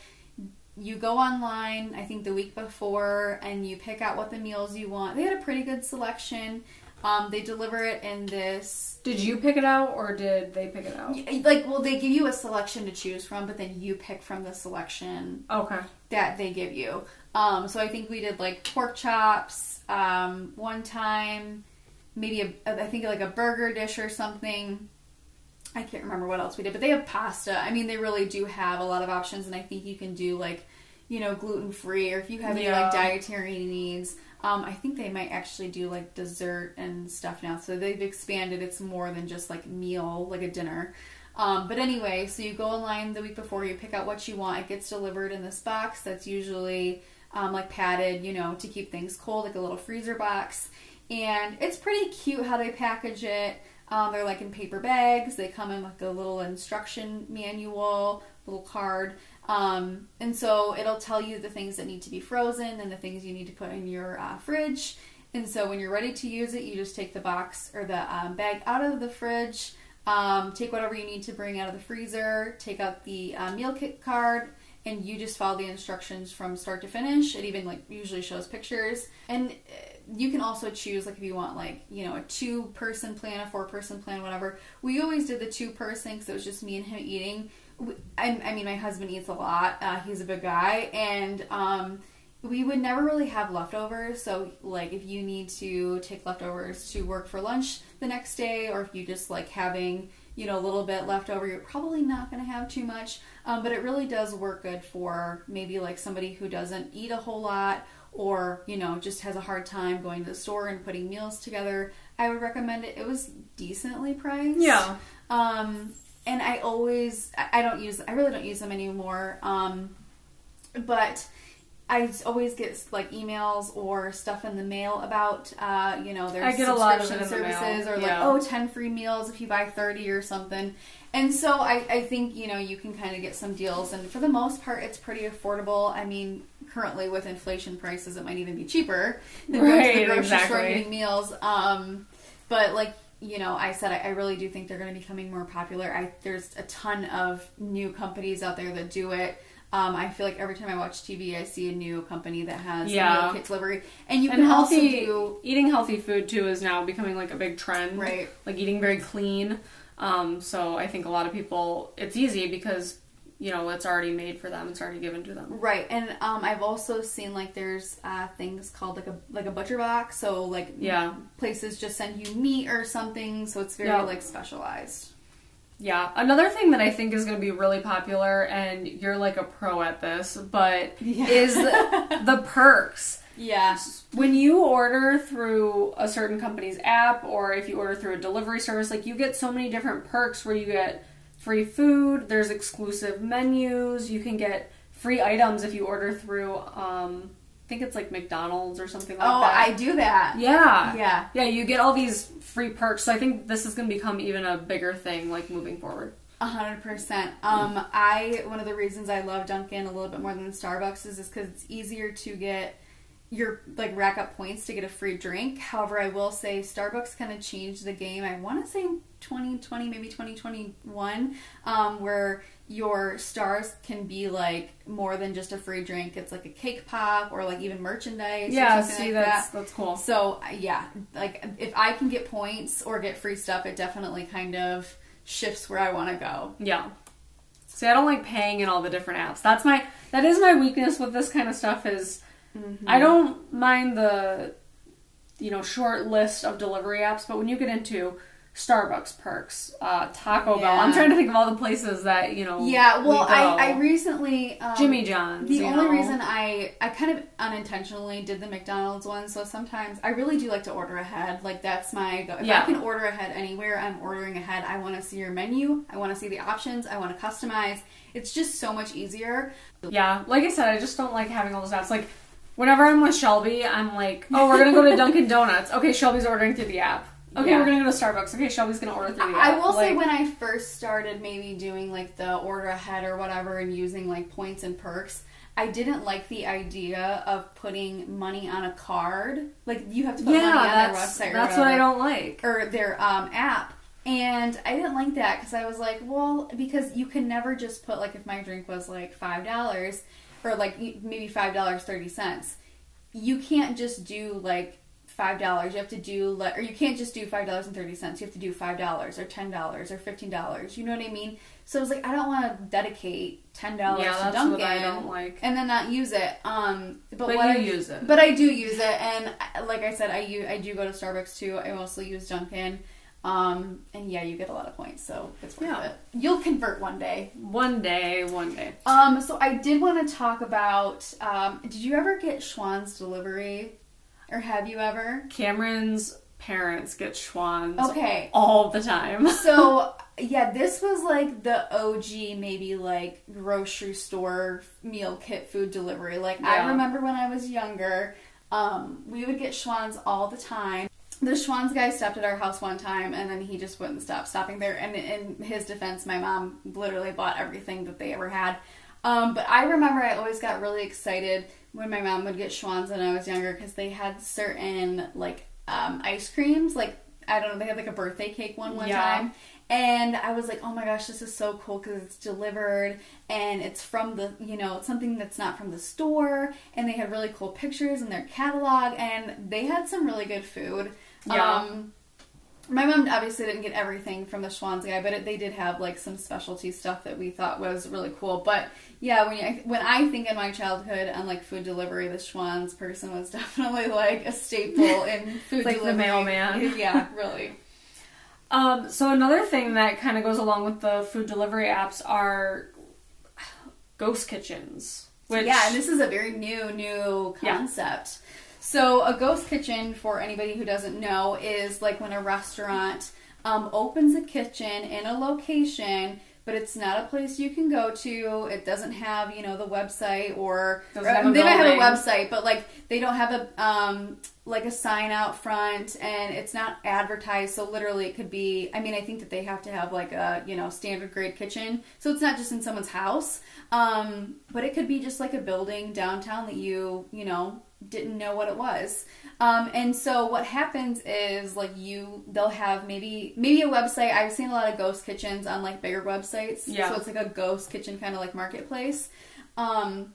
You go online, I think the week before, and you pick out what the meals you want. They had a pretty good selection. Um, they deliver it in this. Did you pick it out or did they pick it out? Like, well, they give you a selection to choose from, but then you pick from the selection Okay. that they give you. Um, so I think we did like pork chops um, one time, maybe a, I think like a burger dish or something. I can't remember what else we did, but they have pasta. I mean, they really do have a lot of options, and I think you can do like, you know, gluten free, or if you have any Yeah. like dietary needs. Um, I think they might actually do like dessert and stuff now. So they've expanded. It's more than just like meal, like a dinner. Um, but anyway, so you go online the week before, you pick out what you want. It gets delivered in this box that's usually um, like padded, you know, to keep things cold, like a little freezer box. And it's pretty cute how they package it. Um, they're like in paper bags. They come in like a little instruction manual, little card. Um, and so it'll tell you the things that need to be frozen and the things you need to put in your uh, fridge. And so when you're ready to use it, you just take the box or the um, bag out of the fridge, um, take whatever you need to bring out of the freezer, take out the uh, meal kit card, and you just follow the instructions from start to finish. It even like usually shows pictures, and you can also choose like if you want like you know a two person plan, a four person plan, whatever. We always did the two person because it was just me and him eating. I, I mean, my husband eats a lot. Uh, he's a big guy, and um, we would never really have leftovers. So, like, if you need to take leftovers to work for lunch the next day, or if you just like having, you know, a little bit left over, you're probably not going to have too much. Um, but it really does work good for maybe like somebody who doesn't eat a whole lot, or you know, just has a hard time going to the store and putting meals together. I would recommend it. It was decently priced. Yeah. Um, and I always, I don't use, I really don't use them anymore. Um, but I always get like emails or stuff in the mail about, uh, you know, their I get a lot of subscription services or like, yeah. oh, 10 free meals if you buy 30 or something. And so I, I think, you know, you can kind of get some deals. And for the most part, it's pretty affordable. I mean, currently with inflation prices, it might even be cheaper than going to the Right, grocery store exactly. getting meals. Um, but like you know, I said I, I really do think they're going to be becoming more popular. I there's a ton of new companies out there that do it. Um, I feel like every time I watch TV, I see a new company that has Yeah. meal kit delivery, and you And can also healthy do eating healthy food too is now becoming like a big trend. Right. Like eating very clean. Um, so I think a lot of people it's easy because you know it's already made for them. It's already given to them. right. And um, I've also seen like there's uh, things called like a like a butcher box. So like Yeah. places just send you meat or something. So it's very Yeah. like specialized. Yeah. Another thing that I think is going to be really popular, and you're like a pro at this, but Yeah. is the perks. Yeah. When you order through a certain company's app, or if you order through a delivery service, like you get so many different perks where you get free food, there's exclusive menus, you can get free items if you order through, um, I think it's like McDonald's or something like Oh, that. Oh, I do that. yeah. Yeah. Yeah, you get all these free perks. So I think this is going to become even a bigger thing, like moving forward. A hundred percent. Um, I one of the reasons I love Dunkin' a little bit more than Starbucks is because it's easier to get your like rack up points to get a free drink. However, I will say Starbucks kind of changed the game. I want to say 2020, maybe 2021, um, where your stars can be like more than just a free drink. It's like a cake pop or like even merchandise. Yeah, see, like that's that. that's cool. So uh, yeah, like if I can get points or get free stuff, it definitely kind of shifts where I want to go. Yeah. See, I don't like paying in all the different apps. That's my that is my weakness with this kind of stuff is I don't mind the you know short list of delivery apps, but when you get into Starbucks perks, uh, Taco Bell. I'm trying to think of all the places that you know. Yeah, well, we. I, I recently um, Jimmy John's. The only know. reason I I kind of unintentionally did the McDonald's one, so sometimes I really do like to order ahead. Like that's my go. If Yeah. I can order ahead anywhere, I'm ordering ahead. I want to see your menu. I want to see the options. I want to customize. It's just so much easier. Yeah, like I said, I just don't like having all those apps. Like, whenever I'm with Shelby, I'm like, oh, we're gonna go to Dunkin' Donuts. Okay, Shelby's ordering through the app. Okay, Yeah. we're gonna go to Starbucks. Okay, Shelby's gonna order through the I app. I will say when I first started maybe doing like the order ahead or whatever and using like points and perks, I didn't like the idea of putting money on a card. Like you have to put yeah, money on their that's website or that's what I don't like. or their um, app. And I didn't like that because I was like, well, because you can never just put like if my drink was like five dollars or like maybe five dollars thirty cents, you can't just do like five dollars. You have to do like, or you can't just do five dollars and thirty cents. You have to do five dollars or ten dollars or fifteen dollars. You know what I mean? So I was like, I don't want to dedicate ten dollars Yeah, to Dunkin' I don't like. and then not use it. Um, but, But what you I use it. but I do use it, and like I said, I I do go to Starbucks too. I mostly use Dunkin', um, and yeah, you get a lot of points, so it's worth Yeah. it. You'll convert one day. One day, one day. Um, so I did want to talk about. Um, did you ever get Schwan's delivery, or have you ever? Cameron's parents get Schwan's Okay, all the time. so yeah, this was like the OG, maybe like grocery store meal kit food delivery. Like I remember when I was younger, um, we would get Schwan's all the time. The Schwan's guy stopped at our house one time, and then he just wouldn't stop stopping there. And in his defense, my mom literally bought everything that they ever had. Um, but I remember I always got really excited when my mom would get Schwan's when I was younger because they had certain like um, ice creams. Like I don't know, they had like a birthday cake one one Yeah. time, and I was like, oh my gosh, this is so cool because it's delivered and it's from the you know it's something that's not from the store, and they had really cool pictures in their catalog, and they had some really good food. Yeah. Um, my mom obviously didn't get everything from the Schwan's guy, but it, they did have like some specialty stuff that we thought was really cool. But yeah, when you, when I think in my childhood on like food delivery, the Schwan's person was definitely like a staple in food Like the mailman. Yeah, really. Um, so another thing that kind of goes along with the food delivery apps are ghost kitchens. Which yeah, and this is a very new, new Yeah. So, a ghost kitchen, for anybody who doesn't know, is like when a restaurant um, opens a kitchen in a location, but it's not a place you can go to. It doesn't have, you know, the website or, or- have a they might have a website, but like they don't have a um, like a sign out front, and it's not advertised. So literally, it could be. I mean, I think that they have to have like a you know standard grade kitchen, so it's not just in someone's house. Um, but it could be just like a building downtown that you you know didn't know what it was. Um, and so what happens is like you they'll have maybe maybe a website. I've seen a lot of ghost kitchens on like bigger websites. Yeah. So it's like a ghost kitchen kind of like marketplace. Um,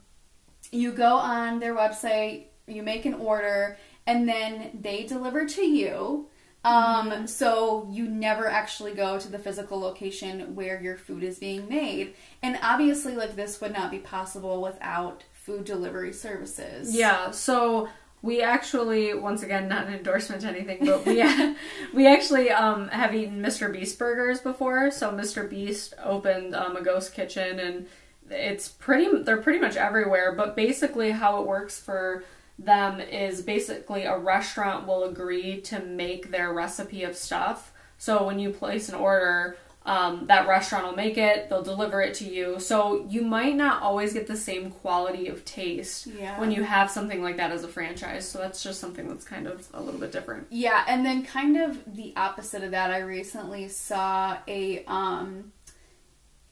you go on their website, you make an order, and then they deliver to you. Um, so you never actually go to the physical location where your food is being made. And obviously like this would not be possible without food delivery services. Yeah, so we actually, once again, not an endorsement to anything, but we we actually um, have eaten Mr. Beast burgers before. So Mr. Beast opened um, a ghost kitchen, and it's pretty. They're pretty much everywhere. But basically, how it works for them is basically a restaurant will agree to make their recipe of stuff. So when you place an order, um, that restaurant will make it, they'll deliver it to you. So you might not always get the same quality of taste Yeah. when you have something like that as a franchise. So that's just something that's kind of a little bit different. Yeah, and then kind of the opposite of that, I recently saw a um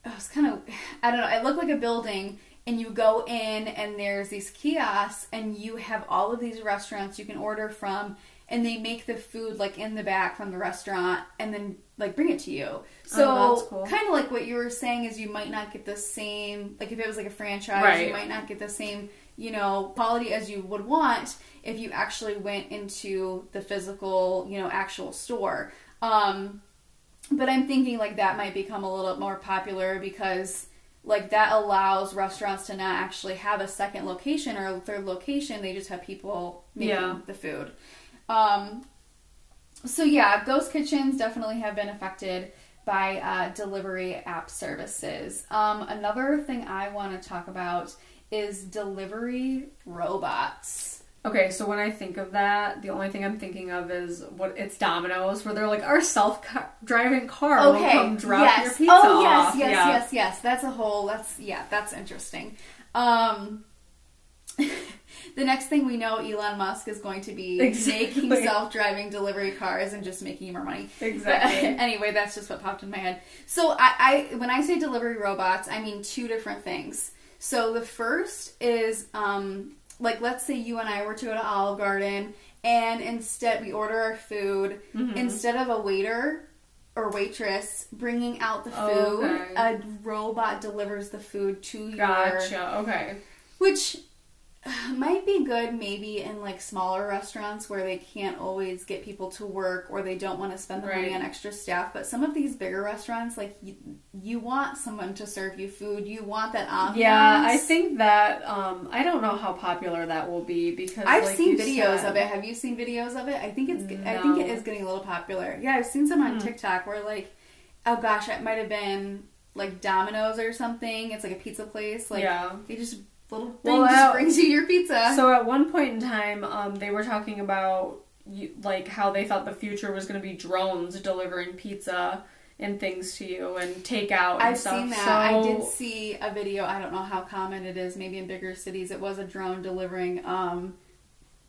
it was kind of I don't know, it looked like a building and you go in and there's these kiosks and you have all of these restaurants you can order from and they make the food like in the back from the restaurant and then like bring it to you. So Oh, cool. kind of like what you were saying is you might not get the same like if it was like a franchise, Right. you might not get the same you know quality as you would want if you actually went into the physical you know actual store. Um, but I'm thinking like that might become a little more popular because like that allows restaurants to not actually have a second location or a third location. They just have people making Yeah. the food. Um, so yeah, ghost kitchens definitely have been affected by uh, delivery app services. Um, another thing I want to talk about is delivery robots. Okay, so when I think of that, the only thing I'm thinking of is what it's Domino's, where they're like, our self-driving car will come drop yes. your pizza Oh yes, off. yes, yeah. yes, yes. That's a whole. That's yeah. That's interesting. Um, the next thing we know, Elon Musk is going to be Exactly. making self-driving delivery cars and just making more money. Exactly. But anyway, that's just what popped in my head. So I, I, when I say delivery robots, I mean two different things. So the first is, um, like, let's say you and I were to go to Olive Garden, and instead we order our food. Mm-hmm. Instead of a waiter or waitress bringing out the food, Okay. a robot delivers the food to your Gotcha. Okay. which might be good maybe in like smaller restaurants where they can't always get people to work or they don't want to spend the money on extra staff but some of these bigger restaurants like you, you want someone to serve you food you want that ambiance Yeah, I think that um, I don't know how popular that will be because I've like seen videos said- of it. Have you seen videos of it? I think it's. I think it is getting a little popular. Yeah, I've seen some on Hmm. TikTok where like, oh gosh, it might have been like Domino's or something. It's like a pizza place. Like Yeah. they just little thing Well, just brings you your pizza. So at one point in time, um, they were talking about you, like how they thought the future was going to be drones delivering pizza and things to you and takeout and I've stuff. seen that. So, I did see a video. I don't know how common it is. Maybe in bigger cities, it was a drone delivering um,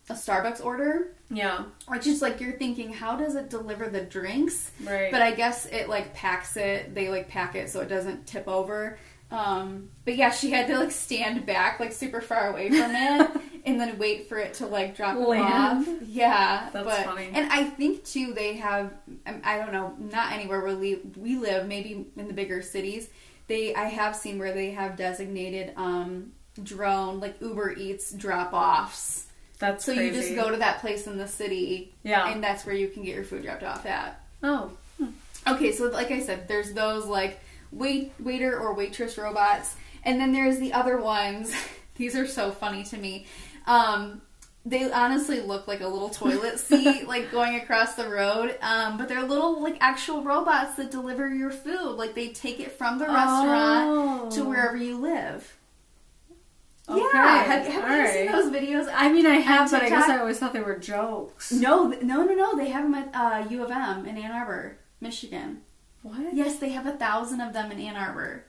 a Starbucks order. Yeah, Or just like you're thinking, how does it deliver the drinks? right. But I guess it like packs it. They like pack it so it doesn't tip over. Um, but yeah, she had to like stand back like super far away from it and then wait for it to like drop Land. off. Yeah, That's but, funny. And I think too they have. um, I don't know, not anywhere where we we live. Maybe in the bigger cities, they I have seen where they have designated um drone like Uber Eats drop offs. That's So crazy. you just go to that place in the city, Yeah. and that's where you can get your food dropped off at. oh, Okay, so like I said, there's those like wait waiter or waitress robots, and then there's the other ones. These are so funny to me. Um, they honestly look like a little toilet seat, like going across the road. Um, but they're little like actual robots that deliver your food. Like they take it from the restaurant to Oh. wherever you live. Okay, Yeah, have, have you alright. seen those videos? I mean, I have, but I guess I always thought they were jokes. No, no, no, no. They have them at uh, U of M in Ann Arbor, Michigan. What? Yes, they have a thousand of them in Ann Arbor.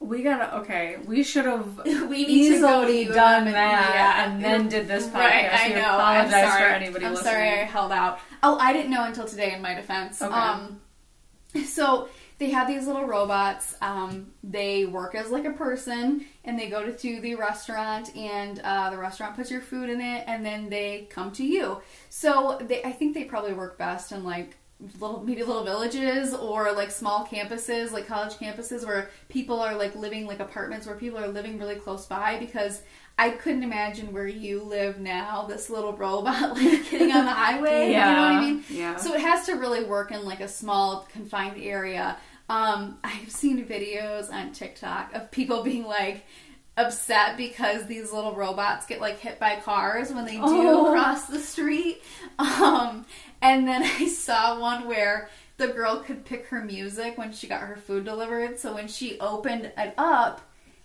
We gotta. Okay, we should have We need to go to easily done M that yeah. and then did this podcast. Right, I know. Apologize I'm sorry. for anybody I'm listening. sorry I held out. Oh, I didn't know until today. In my defense, Okay. um, so they have these little robots. Um, they work as like a person, and they go to, to the restaurant, and uh, the restaurant puts your food in it, and then they come to you. So they, I think they probably work best in like little maybe little villages or like small campuses like college campuses where people are like living like apartments where people are living really close by because I couldn't imagine where you live now this little robot like getting on the highway yeah. you know what I mean yeah. so it has to really work in like a small confined area um I've seen videos on TikTok of people being like upset because these little robots get like hit by cars when they do Oh. cross the street. Um, and then I saw one where the girl could pick her music when she got her food delivered. So when she opened it up,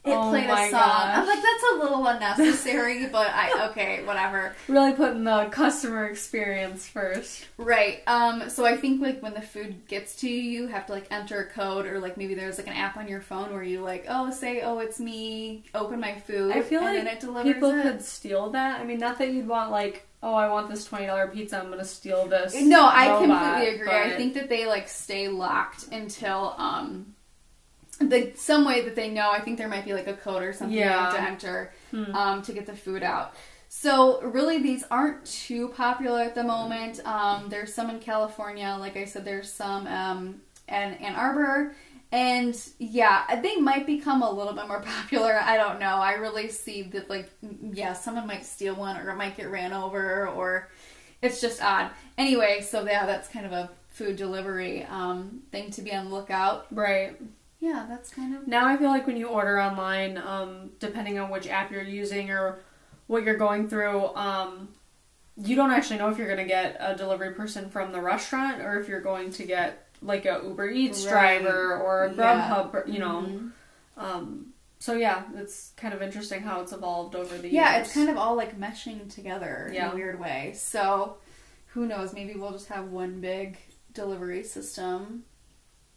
it Oh played a song. I'm like, that's a little unnecessary, but I okay, whatever. Really putting the customer experience first. Right. Um, so I think like when the food gets to you, you have to like enter a code or like maybe there's like an app on your phone where you like, oh, say, oh, it's me, open my food, I feel and like then it delivers people it. could steal that. I mean, not that you'd want like, oh, I want this twenty dollar pizza. I'm gonna steal this. No, I robot, completely agree. But... I think that they like stay locked until um the some way that they know. I think there might be like a code or something Yeah. have to enter Hmm. um to get the food out. So really, these aren't too popular at the moment. Um, there's some in California, like I said. There's some um in Ann Arbor. And yeah, they might become a little bit more popular. I don't know. I really see that, like, yeah, someone might steal one or it might get ran over or it's just odd. Anyway, so yeah, that's kind of a food delivery um, thing to be on the lookout. Right. Yeah, that's kind of. Now I feel like when you order online, um, depending on which app you're using or what you're going through, um, you don't actually know if you're going to get a delivery person from the restaurant or if you're going to get like a Uber Eats Right. driver or a Yeah. Grubhub, you know. Mhm. Um, so yeah, it's kind of interesting how it's evolved over the Yeah, years. Yeah, it's kind of all like meshing together in a weird way. So, who knows? Maybe we'll just have one big delivery system.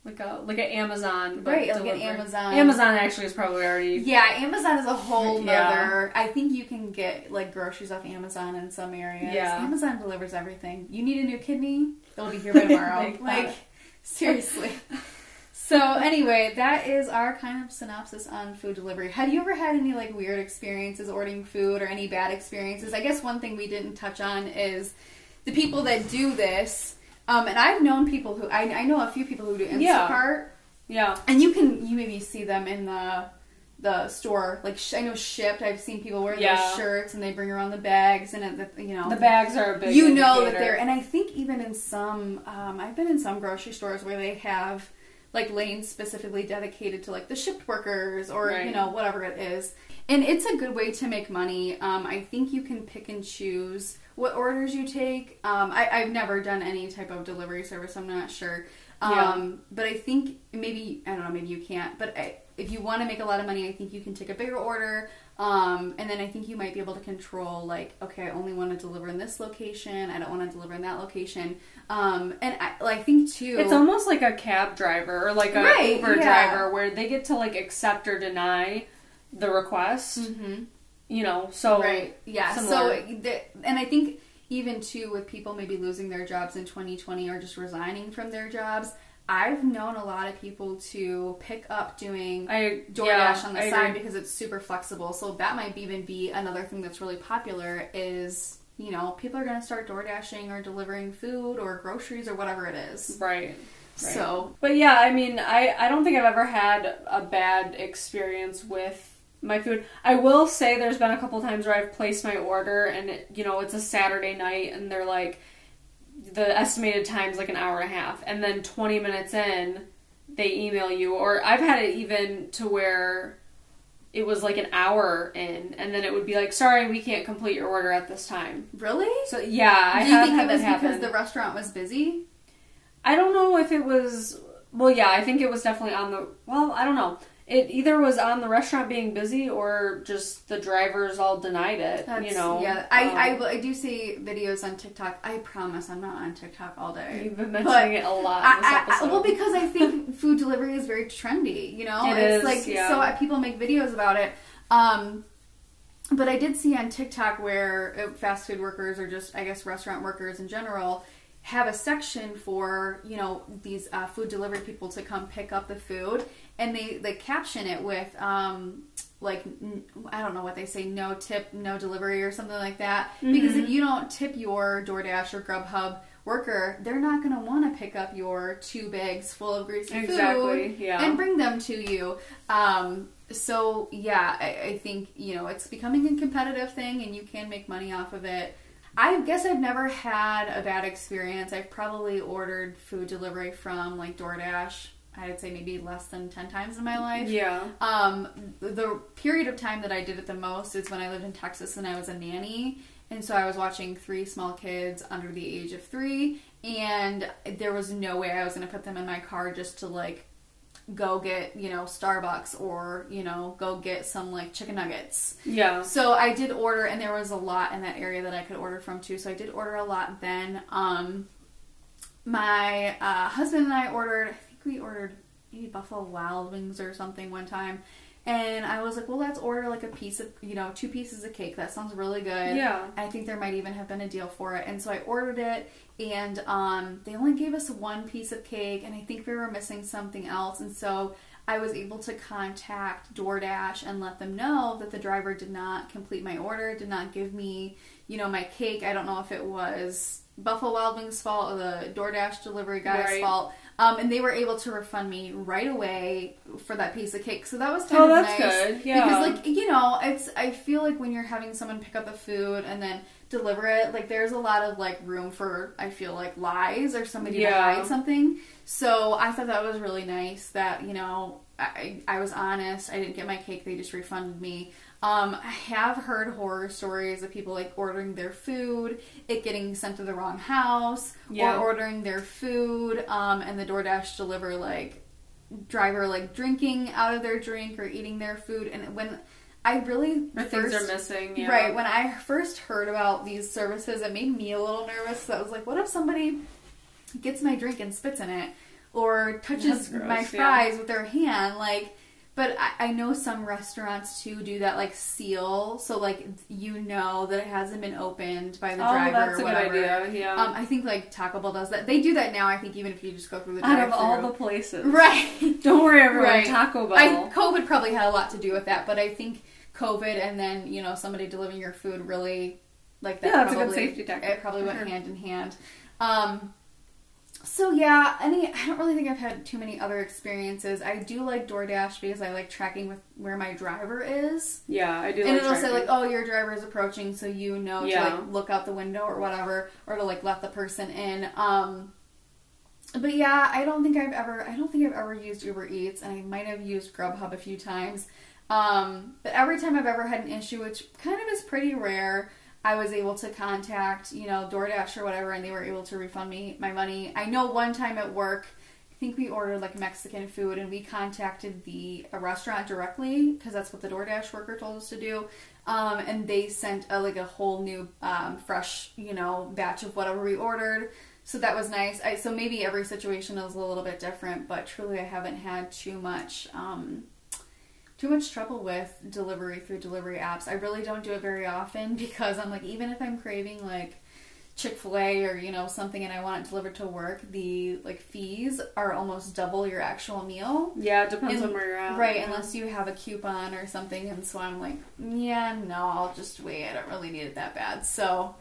Like a like an Amazon, but Right, like an. Amazon. Amazon actually is probably already Yeah, Amazon is a whole Yeah. nother. I think you can get like groceries off Amazon in some areas. Yeah. Amazon delivers everything. You need a new kidney? It'll be here by tomorrow. Like like, seriously. So anyway, that is our kind of synopsis on food delivery. Have you ever had any like weird experiences ordering food or any bad experiences? I guess one thing we didn't touch on is the people that do this. Um, and I've known people who I, I know a few people who do Instacart Yeah. yeah. and you can you maybe see them in the the store like sh- I know Shipt I've seen people wear Yeah. those shirts and they bring around the bags and it, the, you know The bags are a big you know that indicator. they're and I think even in some um, I've been in some grocery stores where they have like lanes specifically dedicated to like the Shipt workers or you know whatever it is and it's a good way to make money um, I think you can pick and choose what orders you take um, I, I've never done any type of delivery service I'm not sure Yeah. um, but I think maybe I don't know maybe you can't but I, if you want to make a lot of money I think you can take a bigger order um, and then I think you might be able to control like, okay, I only want to deliver in this location. I don't want to deliver in that location. Um, and I, I think too, It's almost like a cab driver or like a Right, Uber yeah. driver where they get to like accept or deny the request. Mhm. You know, so right, yeah. similar. So, the, and I think even too with people maybe losing their jobs in 2020 or just resigning from their jobs, I've known a lot of people to pick up doing I DoorDash yeah, on the I side agree. because it's super flexible. So that might even be another thing that's really popular is, you know, people are going to start door dashing or delivering food or groceries or whatever it is. right. Right. So, But yeah, I mean, I, I don't think I've ever had a bad experience with my food. I will say there's been a couple times where I've placed my order and it, you know, it's a Saturday night and they're like the estimated time's like an hour and a half and then 20 minutes in they email you or I've had it even to where it was like an hour in and then it would be like sorry we can't complete your order at this time. really? So yeah, I Do you have think had it was happen. because the restaurant was busy? I don't know if it was. Well, yeah, I think it was definitely on the. Well, I don't know. It either was on the restaurant being busy or just the drivers all denied it. you know. yeah. I, Um, I, I do see videos on TikTok. I promise I'm not on TikTok all day. You've been But mentioning it a lot this I, I, well, because I think food delivery is very trendy. You know, It it's is, like yeah. so people make videos about it. Um, but I did see on TikTok where uh, fast food workers or just I guess restaurant workers in general have a section for you know these uh, food delivery people to come pick up the food, and they they caption it with um, like I don't know what they say, no tip, no delivery or something like that. Because Mm-hmm. if you don't tip your DoorDash or Grubhub worker, they're not going to want to pick up your two bags full of greasy Exactly, food yeah. and bring them to you. Um, so yeah, I, I think you know it's becoming a competitive thing, and you can make money off of it. I guess I've never had a bad experience. I've probably ordered food delivery from like DoorDash. I'd say maybe less than ten times in my life. Yeah. Um, the period of time that I did it the most is when I lived in Texas and I was a nanny. And so I was watching three small kids under the age of three, and there was no way I was going to put them in my car just to like go get, you know, Starbucks or, you know, go get some like chicken nuggets. Yeah. So I did order, and there was a lot in that area that I could order from too. So I did order a lot then. Um, my uh, husband and I ordered, I we ordered maybe Buffalo Wild Wings or something one time. And I was like, well, let's order like a piece of, you know, two pieces of cake. That sounds really good. Yeah. I think there might even have been a deal for it. And so I ordered it, and um, they only gave us one piece of cake, and I think we were missing something else. And so I was able to contact DoorDash and let them know that the driver did not complete my order, did not give me, you know, my cake. I don't know if it was Buffalo Wild Wings' fault or the DoorDash delivery guy's Right. fault. Um, and they were able to refund me right away for that piece of cake. So that was kind Oh, of that's nice. good. Yeah. Because like you know, it's I feel like when you're having someone pick up the food and then deliver it, like there's a lot of like room for I feel like lies or somebody to hide something. So I thought that was really nice that you know I I was honest. I didn't get my cake. They just refunded me. Um, I have heard horror stories of people like ordering their food, it getting sent to the wrong house, Yeah. or ordering their food, um, and the DoorDash deliver like driver like drinking out of their drink or eating their food. And when I really Or things first- are missing. Yeah. Right. When I first heard about these services, it made me a little nervous. So I was like, what if somebody gets my drink and spits in it? Or touches gross, my yeah. fries with their hand? Like, but I, I know some restaurants too do that, like seal, so like you know that it hasn't been opened by the Oh, driver that's a good idea. Yeah. Um, I think like Taco Bell does that. They do that now. I think even if you just go through the Out of all the places. right. Don't worry, everyone. Right. Taco Bell. I, COVID probably had a lot to do with that, but I think COVID and then you know somebody delivering your food really like that. Yeah, that's a good probably, safety tactic, It probably went sure. hand in hand. Um, so yeah, any I don't really think I've had too many other experiences. I do like DoorDash because I like tracking with where my driver is. yeah, I do. And like it'll say like, "Oh, your driver is approaching," so you know Yeah. to like look out the window or whatever, or to like let the person in. Um, but yeah, I don't think I've ever, I don't think I've ever used Uber Eats, and I might have used Grubhub a few times. Um, but every time I've ever had an issue, which kind of is pretty rare, I was able to contact, you know, DoorDash or whatever, and they were able to refund me my money. I know one time at work, I think we ordered like Mexican food, and we contacted the a restaurant directly because that's what the DoorDash worker told us to do. Um, and they sent a, like a whole new, um, fresh, you know, batch of whatever we ordered. So that was nice. I, so maybe every situation is a little bit different, but truly I haven't had too much. Um, too much trouble with delivery through delivery apps. I really don't do it very often because I'm like, even if I'm craving like Chick fil A or, you know, something and I want it delivered to work, the like fees are almost double your actual meal. yeah, it depends And- on where you're at. Right, Yeah. unless you have a coupon or something. And so I'm like, yeah, no, I'll just wait. I don't really need it that bad. So,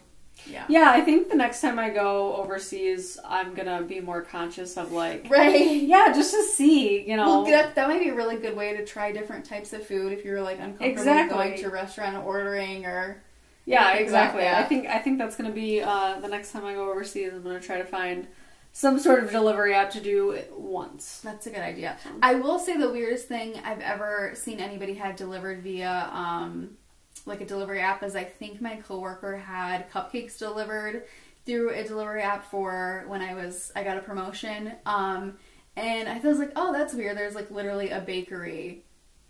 yeah. Yeah, I think the next time I go overseas, I'm gonna be more conscious of like, Right. yeah, just to see, you know. Well, that, that might be a really good way to try different types of food if you're like uncomfortable Exactly. going to a restaurant and ordering or yeah, exactly. like. I think I think that's gonna be uh, the next time I go overseas. I'm gonna try to find some sort of delivery app to do it once. That's a good idea. I will say the weirdest thing I've ever seen anybody had delivered via um, like a delivery app is I think my coworker had cupcakes delivered through a delivery app for when I was I got a promotion. Um, and I was like, oh, that's weird. There's like literally a bakery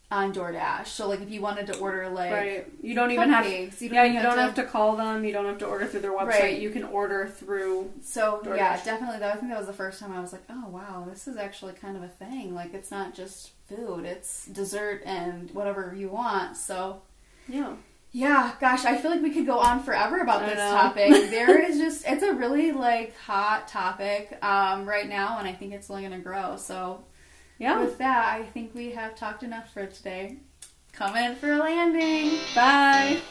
on DoorDash. So like if you wanted to order like right. You don't even have. you don't yeah, you have don't to- have to call them. You don't have to order through their website. Right. You can order through. So yeah, definitely. That I think that was the first time I was like, oh wow, this is actually kind of a thing. Like it's not just food; it's dessert and whatever you want. So Yeah. yeah, gosh, I feel like we could go on forever about I this know. topic. there is just it's a really like hot topic um, right now, and I think it's only going to grow. So Yeah. with that, I think we have talked enough for today. Come in for a landing. Bye.